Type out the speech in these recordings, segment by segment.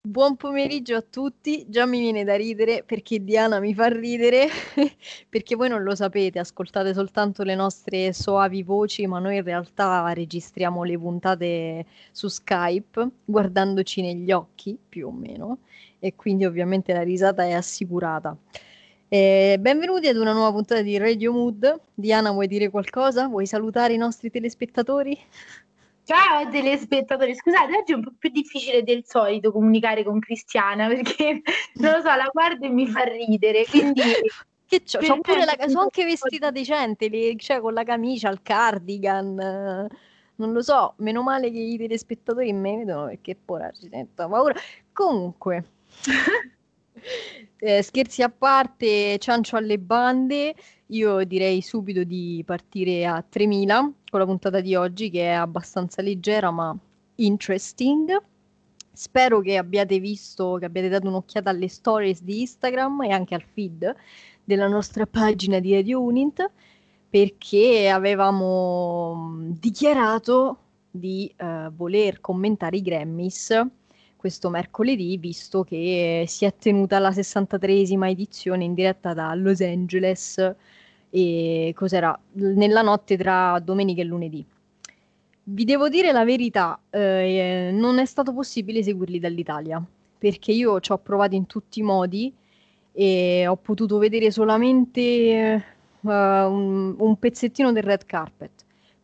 Buon pomeriggio a tutti, già mi viene da ridere perché Diana mi fa ridere, perché voi non lo sapete, ascoltate soltanto le nostre soavi voci, ma noi in realtà registriamo le puntate su Skype guardandoci negli occhi, più o meno, e quindi ovviamente la risata è assicurata. Eh, benvenuti ad una nuova puntata di Radio Mood. Diana, vuoi dire qualcosa? Vuoi salutare i nostri telespettatori? Ciao telespettatori, scusate, oggi è un po' più difficile del solito comunicare con Cristiana perché non lo so, la guardo e mi fa ridere, quindi che c'ho? C'ho pure la sono anche vestita decente, le, cioè con la camicia, il cardigan. Non lo so, meno male che i telespettatori me vedono perché ora ci sento paura. Comunque, eh, scherzi a parte, ciancio alle bande. Io direi subito di partire a 3000 con la puntata di oggi che è abbastanza leggera ma interesting. Spero che abbiate visto, che abbiate dato un'occhiata alle stories di Instagram e anche al feed della nostra pagina di Radio Unit perché avevamo dichiarato di uh, voler commentare i Grammys questo mercoledì, visto che si è tenuta la 63esima edizione in diretta da Los Angeles. E cos'era? Nella notte tra domenica e lunedì. Vi devo dire la verità, eh, non è stato possibile seguirli dall'Italia perché io ci ho provato in tutti i modi e ho potuto vedere solamente uh, un, un pezzettino del red carpet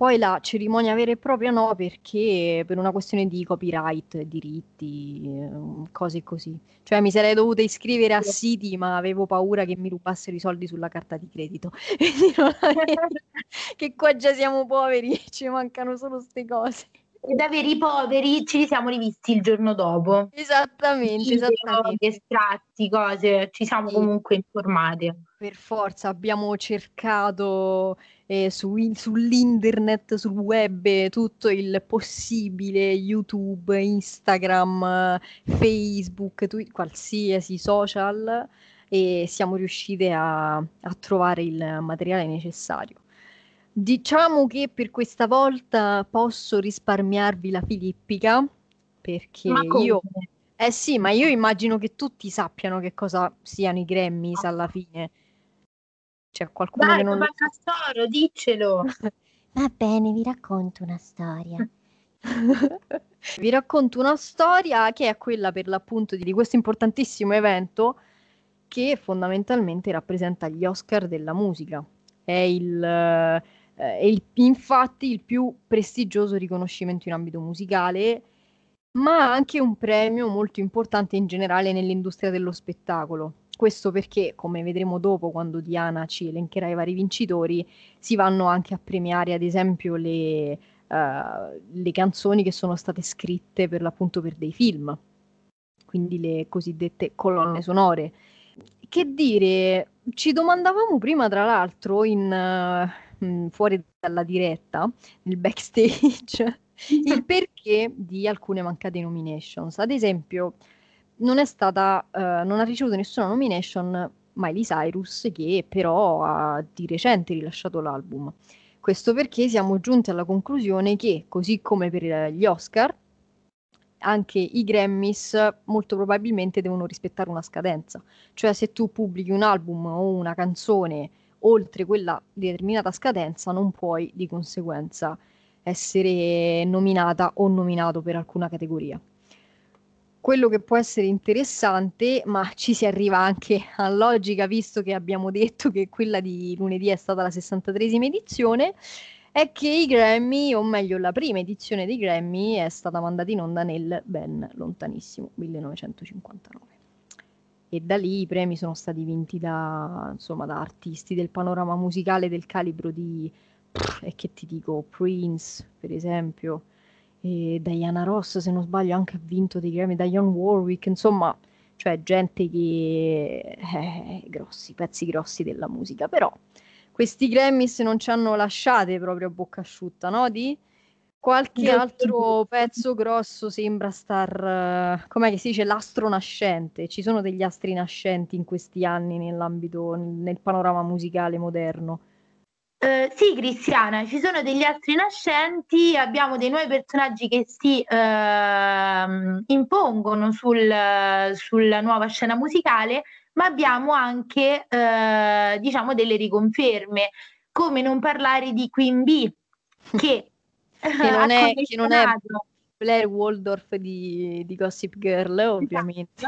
poi la cerimonia vera e propria no, perché per una questione di copyright, diritti, ehm, cose così. Cioè mi sarei dovuta iscrivere a siti, ma avevo paura che mi rubassero i soldi sulla carta di credito. che qua già siamo poveri, ci mancano solo queste cose. E da veri poveri ci siamo rivisti il giorno dopo. Esattamente, Video, esattamente. Estratti, cose, ci siamo sì. comunque informati. Per forza, abbiamo cercato eh, su, sull'internet, sul web, tutto il possibile, YouTube, Instagram, Facebook, tu, qualsiasi social e siamo riuscite a, a trovare il materiale necessario. Diciamo che per questa volta posso risparmiarvi la filippica perché io eh sì, ma io immagino che tutti sappiano che cosa siano i Grammys alla fine. C'è qualcuno Dai, che non lo Castoro, diccelo. Va bene, vi racconto una storia. vi racconto una storia che è quella per l'appunto di questo importantissimo evento che fondamentalmente rappresenta gli Oscar della musica. È il, eh, è il, infatti il più prestigioso riconoscimento in ambito musicale, ma anche un premio molto importante in generale nell'industria dello spettacolo questo perché, come vedremo dopo, quando Diana ci elencherà i vari vincitori, si vanno anche a premiare, ad esempio, le, uh, le canzoni che sono state scritte per l'appunto per dei film, quindi le cosiddette colonne sonore. Che dire, ci domandavamo prima, tra l'altro, in, uh, fuori dalla diretta, nel backstage, il perché di alcune mancate nominations. Ad esempio, non è stata, uh, non ha ricevuto nessuna nomination Miley Cyrus, che però ha di recente rilasciato l'album. Questo perché siamo giunti alla conclusione che, così come per gli Oscar, anche i Grammys molto probabilmente devono rispettare una scadenza. Cioè, se tu pubblichi un album o una canzone oltre quella determinata scadenza, non puoi di conseguenza essere nominata o nominato per alcuna categoria quello che può essere interessante, ma ci si arriva anche a logica, visto che abbiamo detto che quella di lunedì è stata la 63esima edizione, è che i Grammy, o meglio la prima edizione dei Grammy, è stata mandata in onda nel ben lontanissimo 1959. E da lì i premi sono stati vinti da, insomma, da artisti del panorama musicale del calibro di, e che ti dico, Prince, per esempio, e Diana Ross, se non sbaglio, anche ha vinto dei Grammy, Diane Warwick, insomma, cioè gente che... Eh, grossi, pezzi grossi della musica, però questi Grammys non ci hanno lasciate proprio a bocca asciutta, no? Di qualche altro pezzo grosso sembra star, uh, com'è che si dice, l'astro nascente. Ci sono degli astri nascenti in questi anni nell'ambito, nel panorama musicale moderno. Eh, sì, Cristiana, ci sono degli altri nascenti, abbiamo dei nuovi personaggi che si ehm, impongono sul- sulla nuova scena musicale, ma abbiamo anche, eh, diciamo, delle riconferme, come non parlare di Queen Bee, che, Che non è, che non è Blair Waldorf di, di Gossip Girl, ovviamente.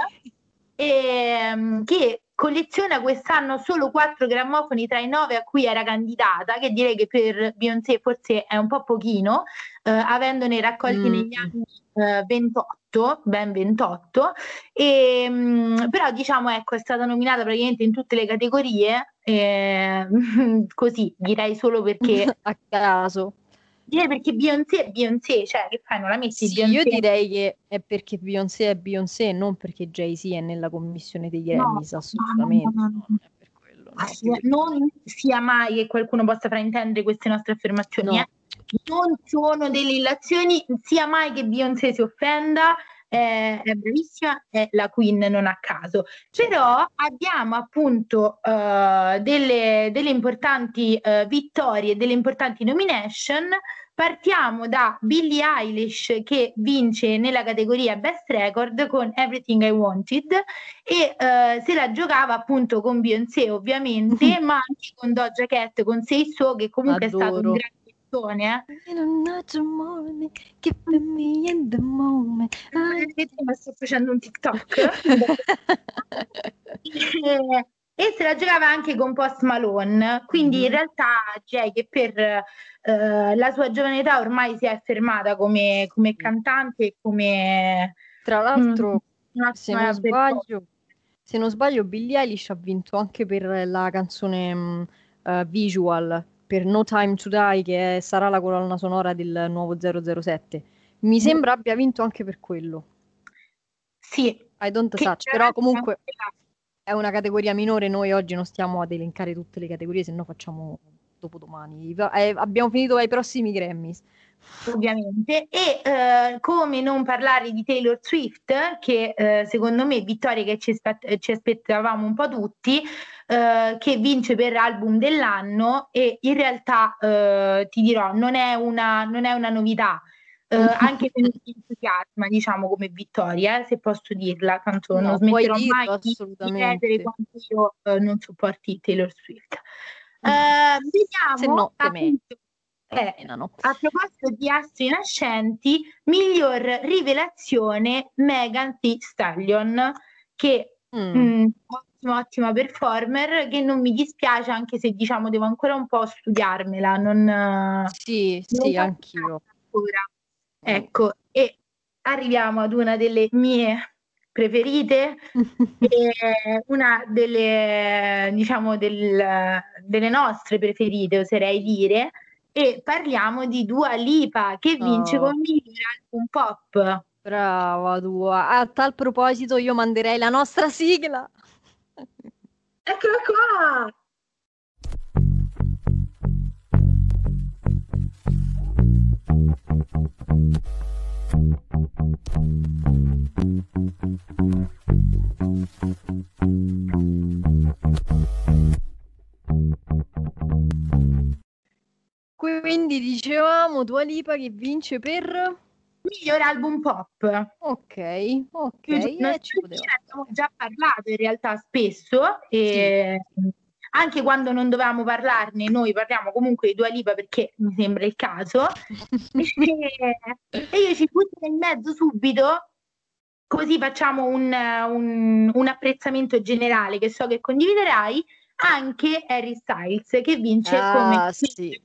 e, ehm, che colleziona quest'anno solo quattro grammofoni tra i nove a cui era candidata, che direi che per Beyoncé forse è un po' pochino, eh, avendone raccolti Mm. negli anni eh, 28, ben 28, e, mm, però diciamo ecco è stata nominata praticamente in tutte le categorie, eh, così direi solo perché, A caso. Direi perché Beyoncé è Beyoncé, cioè che fai non la metti Sì, Beyoncé? io direi che è perché Beyoncé è Beyoncé, non perché Jay-Z è nella commissione dei No, Grammys, no, assolutamente. no, no, no. quello, Assolut- non sia mai che qualcuno possa fraintendere queste nostre affermazioni. Eh. Non sono delle illazioni, sia mai che Beyoncé si offenda, eh, è bravissima, è la Queen non a caso. Però abbiamo appunto eh, delle, delle importanti eh, vittorie, delle importanti nomination. Partiamo da Billie Eilish che vince nella categoria Best Record con Everything I Wanted e eh, se la giocava appunto con Beyoncé ovviamente, ma anche con Doja Cat, con Say So che comunque è stato Adoro. un grande hittone. Eh. Ma sto facendo un TikTok. e, e se la giocava anche con Post Malone, quindi in Mhm. realtà Jay che per eh, la sua giovane età ormai si è affermata come, come cantante e come Tra l'altro, un'ottima se non sbaglio, se non sbaglio, Billie Eilish ha vinto anche per la canzone eh, Visual per No Time to Die, che è- sarà la colonna sonora del nuovo 007. Mi sembra abbia vinto anche per quello. Sì, I don't touch, però comunque è una categoria minore. Noi oggi non stiamo ad elencare tutte le categorie, se no facciamo dopodomani. Eh, abbiamo finito ai prossimi Grammys. Ovviamente. E eh, come non parlare di Taylor Swift, che eh, secondo me vittoria che ci, ci aspettavamo un po' tutti, eh, che vince per album dell'anno e in realtà eh, ti dirò, non è una, non è una novità. eh, anche se mi entusiasma, diciamo, come vittoria, eh, se posso dirla, tanto No, non smetterò mai di, chiedere quanto io non sopporti Taylor Swift. Eh, vediamo Se no, appunto, eh, Menano. a proposito di astri nascenti, miglior rivelazione Megan Thee Stallion, che Mm. mm, ottima, ottima performer, che non mi dispiace anche se diciamo devo ancora un po' studiarmela, non, Sì, non sì, anch'io. ancora. Ecco, e arriviamo ad una delle mie preferite, e una delle, diciamo, del- delle nostre preferite, oserei dire, e parliamo di Dua Lipa che vince Oh. con miglior album pop. Brava tua. A tal proposito, io manderei la nostra sigla. Eccola qua! Quindi dicevamo Dua Lipa che vince per... Miglior album pop. Ok, ok, Io eh, ci abbiamo già parlato in realtà spesso e anche quando non dovevamo parlarne noi parliamo comunque di Dua Lipa perché mi sembra il caso e, e io ci butto in mezzo subito così facciamo un, un- un apprezzamento generale che so che condividerai anche Harry Styles che vince Ah, come sì.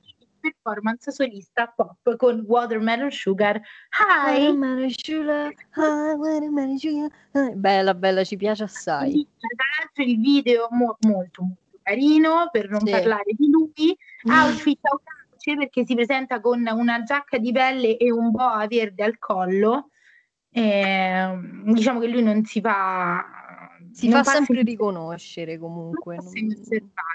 Performance solista pop con Watermelon Sugar Hi Watermelon sugar, ah, watermelon sugar. Bella, bella, ci piace assai. Tra l'altro il video mo- molto molto carino, per non Sì. parlare di lui, outfit audace perché si presenta con una giacca di pelle e un boa verde al collo. Ehm, diciamo che lui non si fa... Si fa sempre riconoscere comunque. non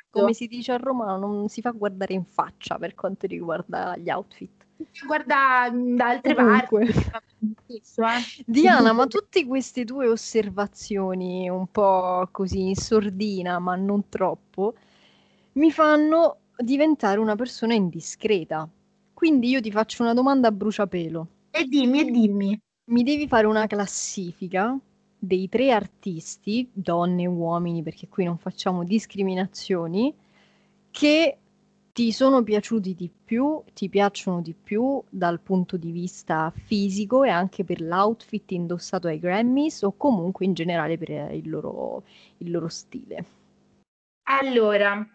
come si dice a Roma, non si fa guardare in faccia per quanto riguarda gli outfit. Guarda mh, da altre Comunque. parti, eh. Diana, ma tutte queste tue osservazioni, un po' così in sordina, ma non troppo, mi fanno diventare una persona indiscreta. Quindi io ti faccio una domanda a bruciapelo. E dimmi, e dimmi. Mi devi fare una classifica dei tre artisti, donne e uomini, perché qui non facciamo discriminazioni, che ti sono piaciuti di più, ti piacciono di più dal punto di vista fisico e anche per l'outfit indossato ai Grammys o comunque in generale per il loro, il loro stile. Allora,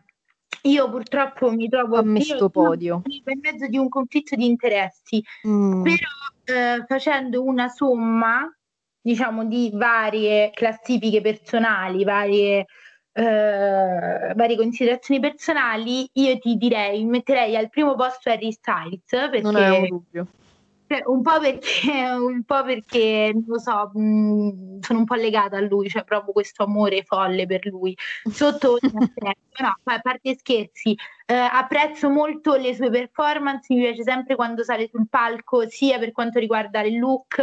io purtroppo mi trovo a questo podio in mezzo di un conflitto di interessi, mm. però eh, facendo una somma, diciamo, di varie classifiche personali, varie eh, varie considerazioni personali, io ti direi, metterei al primo posto Harry Styles perché non un dubbio. Cioè, un po' perché, un po' perché, non lo so, mh, mm, sono un po' legata a lui, cioè proprio questo amore folle per lui, sotto. No, a parte scherzi, eh, apprezzo molto le sue performance, mi piace sempre quando sale sul palco, sia per quanto riguarda il look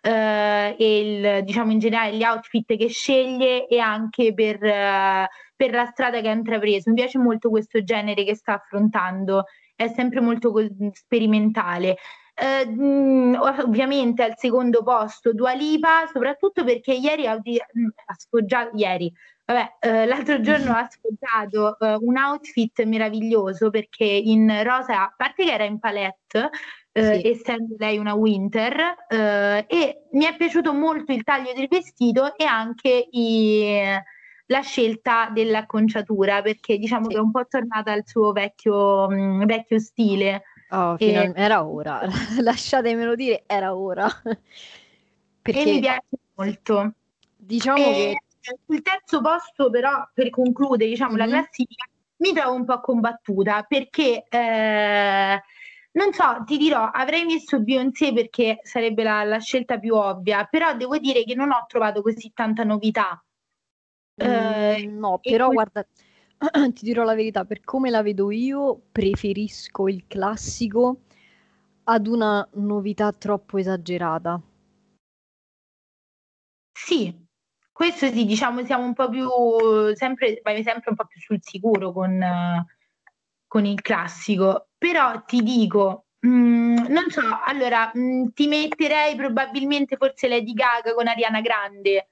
eh, e il, diciamo in generale gli outfit che sceglie e anche per, eh, per la strada che ha intrapreso. Mi piace molto questo genere che sta affrontando, è sempre molto sperimentale. Eh, ovviamente al secondo posto Dua Lipa, soprattutto perché ieri ha, ha sfoggiato, ieri, vabbè, eh, l'altro giorno ha sfoggiato eh, un outfit meraviglioso perché in rosa, a parte che era in palette, eh, sì. essendo lei una winter, eh, e mi è piaciuto molto il taglio del vestito e anche i, la scelta dell'acconciatura perché diciamo sì. che è un po' tornata al suo vecchio, mh, vecchio stile. Oh, e... era ora, lasciatemelo dire, era ora. Perché... E mi piace molto. Diciamo e... che... Sul terzo posto però, per concludere, diciamo, mm-hmm. la classifica, mi trovo un po' combattuta perché... Eh, non so, ti dirò, avrei messo Beyoncé perché sarebbe la, la, scelta più ovvia, però devo dire che non ho trovato così tanta novità. Mm, eh, no, però que- guarda, ti dirò la verità, per come la vedo io, preferisco il classico ad una novità troppo esagerata. Sì, questo sì, diciamo siamo un po' più sempre, vai sempre un po' più sul sicuro con, con il classico, però ti dico, mh, mm, non so, allora mh, mm, ti metterei probabilmente forse Lady Gaga con Ariana Grande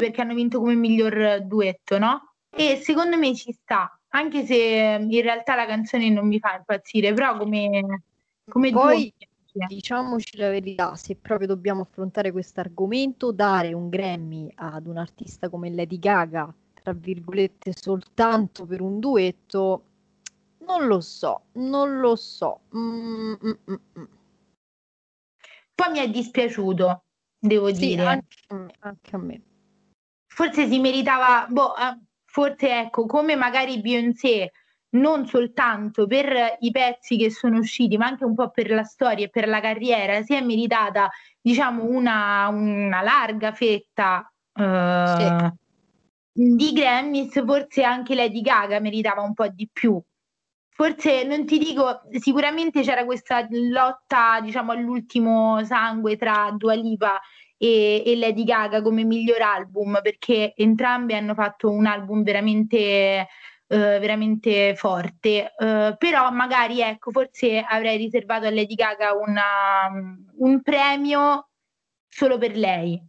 perché hanno vinto come miglior duetto, no? E secondo me ci sta, anche se in realtà la canzone non mi fa impazzire, però come, come Poi, duo, diciamoci la verità, se proprio dobbiamo affrontare questo argomento, dare un Grammy ad un artista come Lady Gaga, tra virgolette, soltanto per un duetto, non lo so, non lo so. Mm, mm, mm, mm. Poi mi è dispiaciuto, devo sì, dire. Anche a me. Anche a me forse si meritava, boh, eh, forse ecco, come magari Beyoncé, non soltanto per i pezzi che sono usciti, ma anche un po' per la storia e per la carriera, si è meritata, diciamo, una, una larga fetta eh, sì. di Grammys, forse anche Lady Gaga meritava un po' di più. Forse non ti dico, sicuramente c'era questa lotta, diciamo, all'ultimo sangue tra Dua Lipa e, e Lady Gaga come miglior album perché entrambe hanno fatto un album veramente Uh, veramente forte, uh, però magari ecco, forse avrei riservato a Lady Gaga una, un premio solo per lei,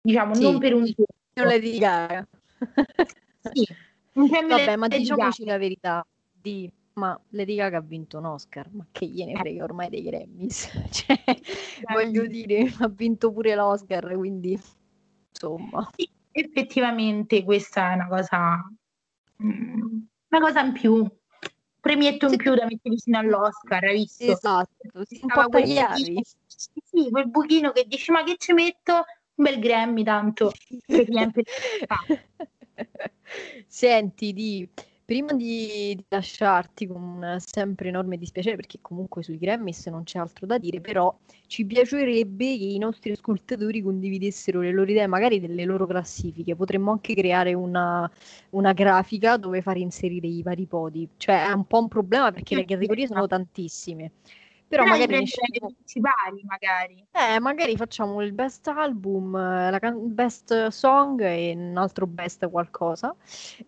diciamo, sì, non per un premio Lady Gaga. sì, un premio Vabbè, ma diciamoci Gaga. la verità, di ma Lady Gaga ha vinto un Oscar, ma che gliene frega ormai dei Grammys? cioè, voglio dire, ha vinto pure l'Oscar, quindi insomma. Sì, effettivamente questa è una cosa, mm, una cosa in più, premietto in più da mettere vicino all'Oscar, hai visto? Esatto, si un po' tagliavi. Sì, quel buchino che dici, ma che ci metto? Un bel Grammy tanto, Senti, di Prima di, di lasciarti con sempre enorme dispiacere, perché comunque sui Grammys non c'è altro da dire, però ci piacerebbe che i nostri ascoltatori condividessero le loro idee, magari delle loro classifiche. Potremmo anche creare una, una grafica dove far inserire i vari podi. Cioè è un po' un problema perché le categorie sono tantissime Però, Però magari, principali, magari. eh, magari facciamo il best album, la can- best song e un altro best qualcosa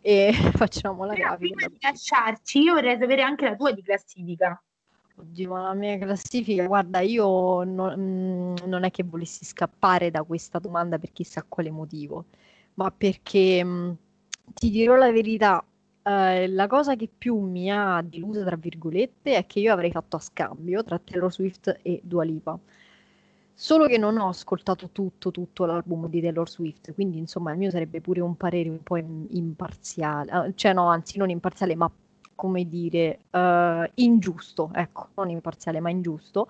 e facciamo la Però grafica. prima di lasciarci, io vorrei sapere anche la tua di classifica. Oddio, ma la mia classifica, guarda, io no- mm, non è che volessi scappare da questa domanda per chissà quale motivo, ma perché mm, ti dirò la verità, eh, la cosa che più mi ha deluso, tra virgolette, è che io avrei fatto a scambio tra Taylor Swift e Dua Lipa. Solo che non ho ascoltato tutto, tutto l'album di Taylor Swift, quindi insomma il mio sarebbe pure un parere un po' im- imparziale, eh, cioè no, anzi non imparziale, ma come dire, eh, ingiusto, ecco, non imparziale, ma ingiusto,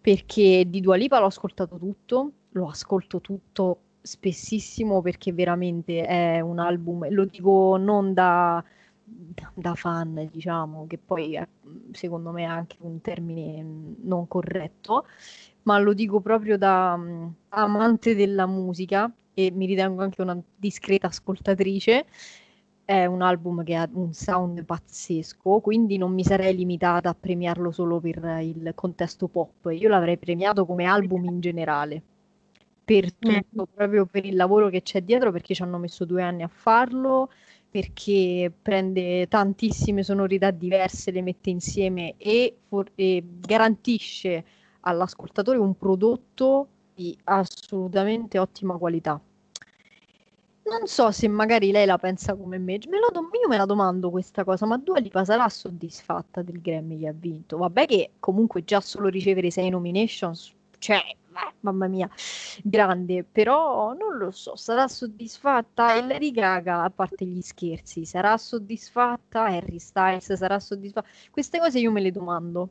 perché di Dua Lipa l'ho ascoltato tutto, lo ascolto tutto spessissimo perché veramente è un album, lo dico non da, da fan, diciamo, che poi è, secondo me è anche un termine non corretto, ma lo dico proprio da mm, amante della musica e mi ritengo anche una discreta ascoltatrice. È un album che ha un sound pazzesco, quindi non mi sarei limitata a premiarlo solo per il contesto pop. Io l'avrei premiato come album in generale, per tutto, proprio per il lavoro che c'è dietro, perché ci hanno messo due anni a farlo, perché prende tantissime sonorità diverse, le mette insieme e, for- e garantisce all'ascoltatore un prodotto di assolutamente ottima qualità. Non so se magari lei la pensa come me, me lo do- io me la domando questa cosa, ma Dua Lipa sarà soddisfatta del Grammy che ha vinto? Vabbè che comunque già solo ricevere sei nominations, cioè, eh, mamma mia, grande, però non lo so, sarà soddisfatta Lady Gaga, a parte gli scherzi, sarà soddisfatta Harry Styles, sarà soddisfatta? Queste cose io me le domando.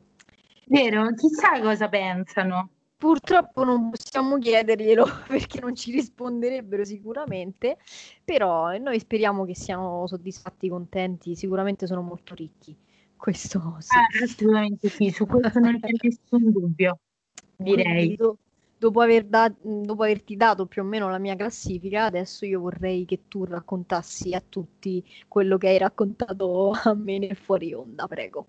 Vero? Chissà cosa pensano. Purtroppo non possiamo chiederglielo perché non ci risponderebbero sicuramente, però noi speriamo che siano soddisfatti, contenti, sicuramente sono molto ricchi. Questo sì. Ah, assolutamente sì, su questo non c'è nessun dubbio, direi. do- dopo, aver da- dopo averti dato più o meno la mia classifica, adesso io vorrei che tu raccontassi a tutti quello che hai raccontato a me nel fuori onda, prego.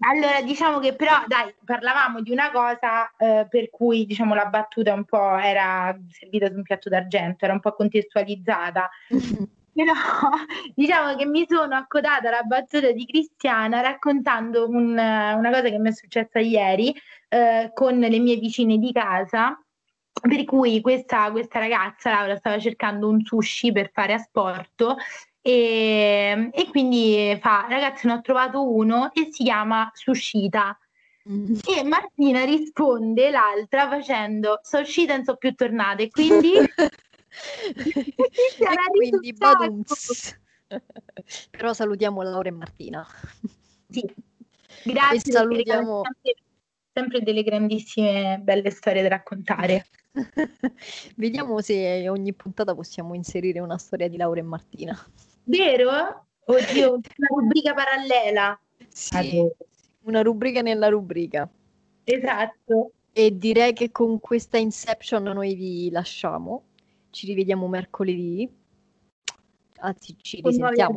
Allora, diciamo che però, dai, parlavamo di una cosa eh, per cui, diciamo, la battuta un po' era servita su un piatto d'argento, era un po' contestualizzata. Però diciamo che mi sono accodata alla battuta di Cristiana raccontando un- una cosa che mi è successa ieri eh, con le mie vicine di casa, per cui questa, questa ragazza, Laura, stava cercando un sushi per fare a sporto e, e quindi fa, ragazzi, ne ho trovato uno e si chiama Sushita. E Martina risponde l'altra facendo, sono uscita e non sono più tornata e quindi... e quindi badums. Però salutiamo Laura e Martina. Sì, grazie. E salutiamo- Sempre, sempre delle grandissime belle storie da raccontare. Vediamo se ogni puntata possiamo inserire una storia di Laura e Martina. Vero? Oddio, una rubrica parallela. Sì, Adoro. una rubrica nella rubrica. Esatto. E direi che con questa Inception noi vi lasciamo. Ci rivediamo mercoledì. Anzi, ci risentiamo.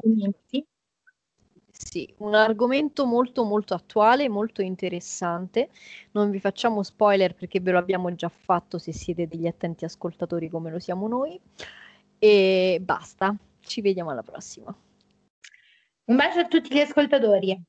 Sì, un argomento molto molto attuale, molto interessante. Non vi facciamo spoiler perché ve lo abbiamo già fatto se siete degli attenti ascoltatori come lo siamo noi. E basta, ci vediamo alla prossima. Un bacio a tutti gli ascoltatori.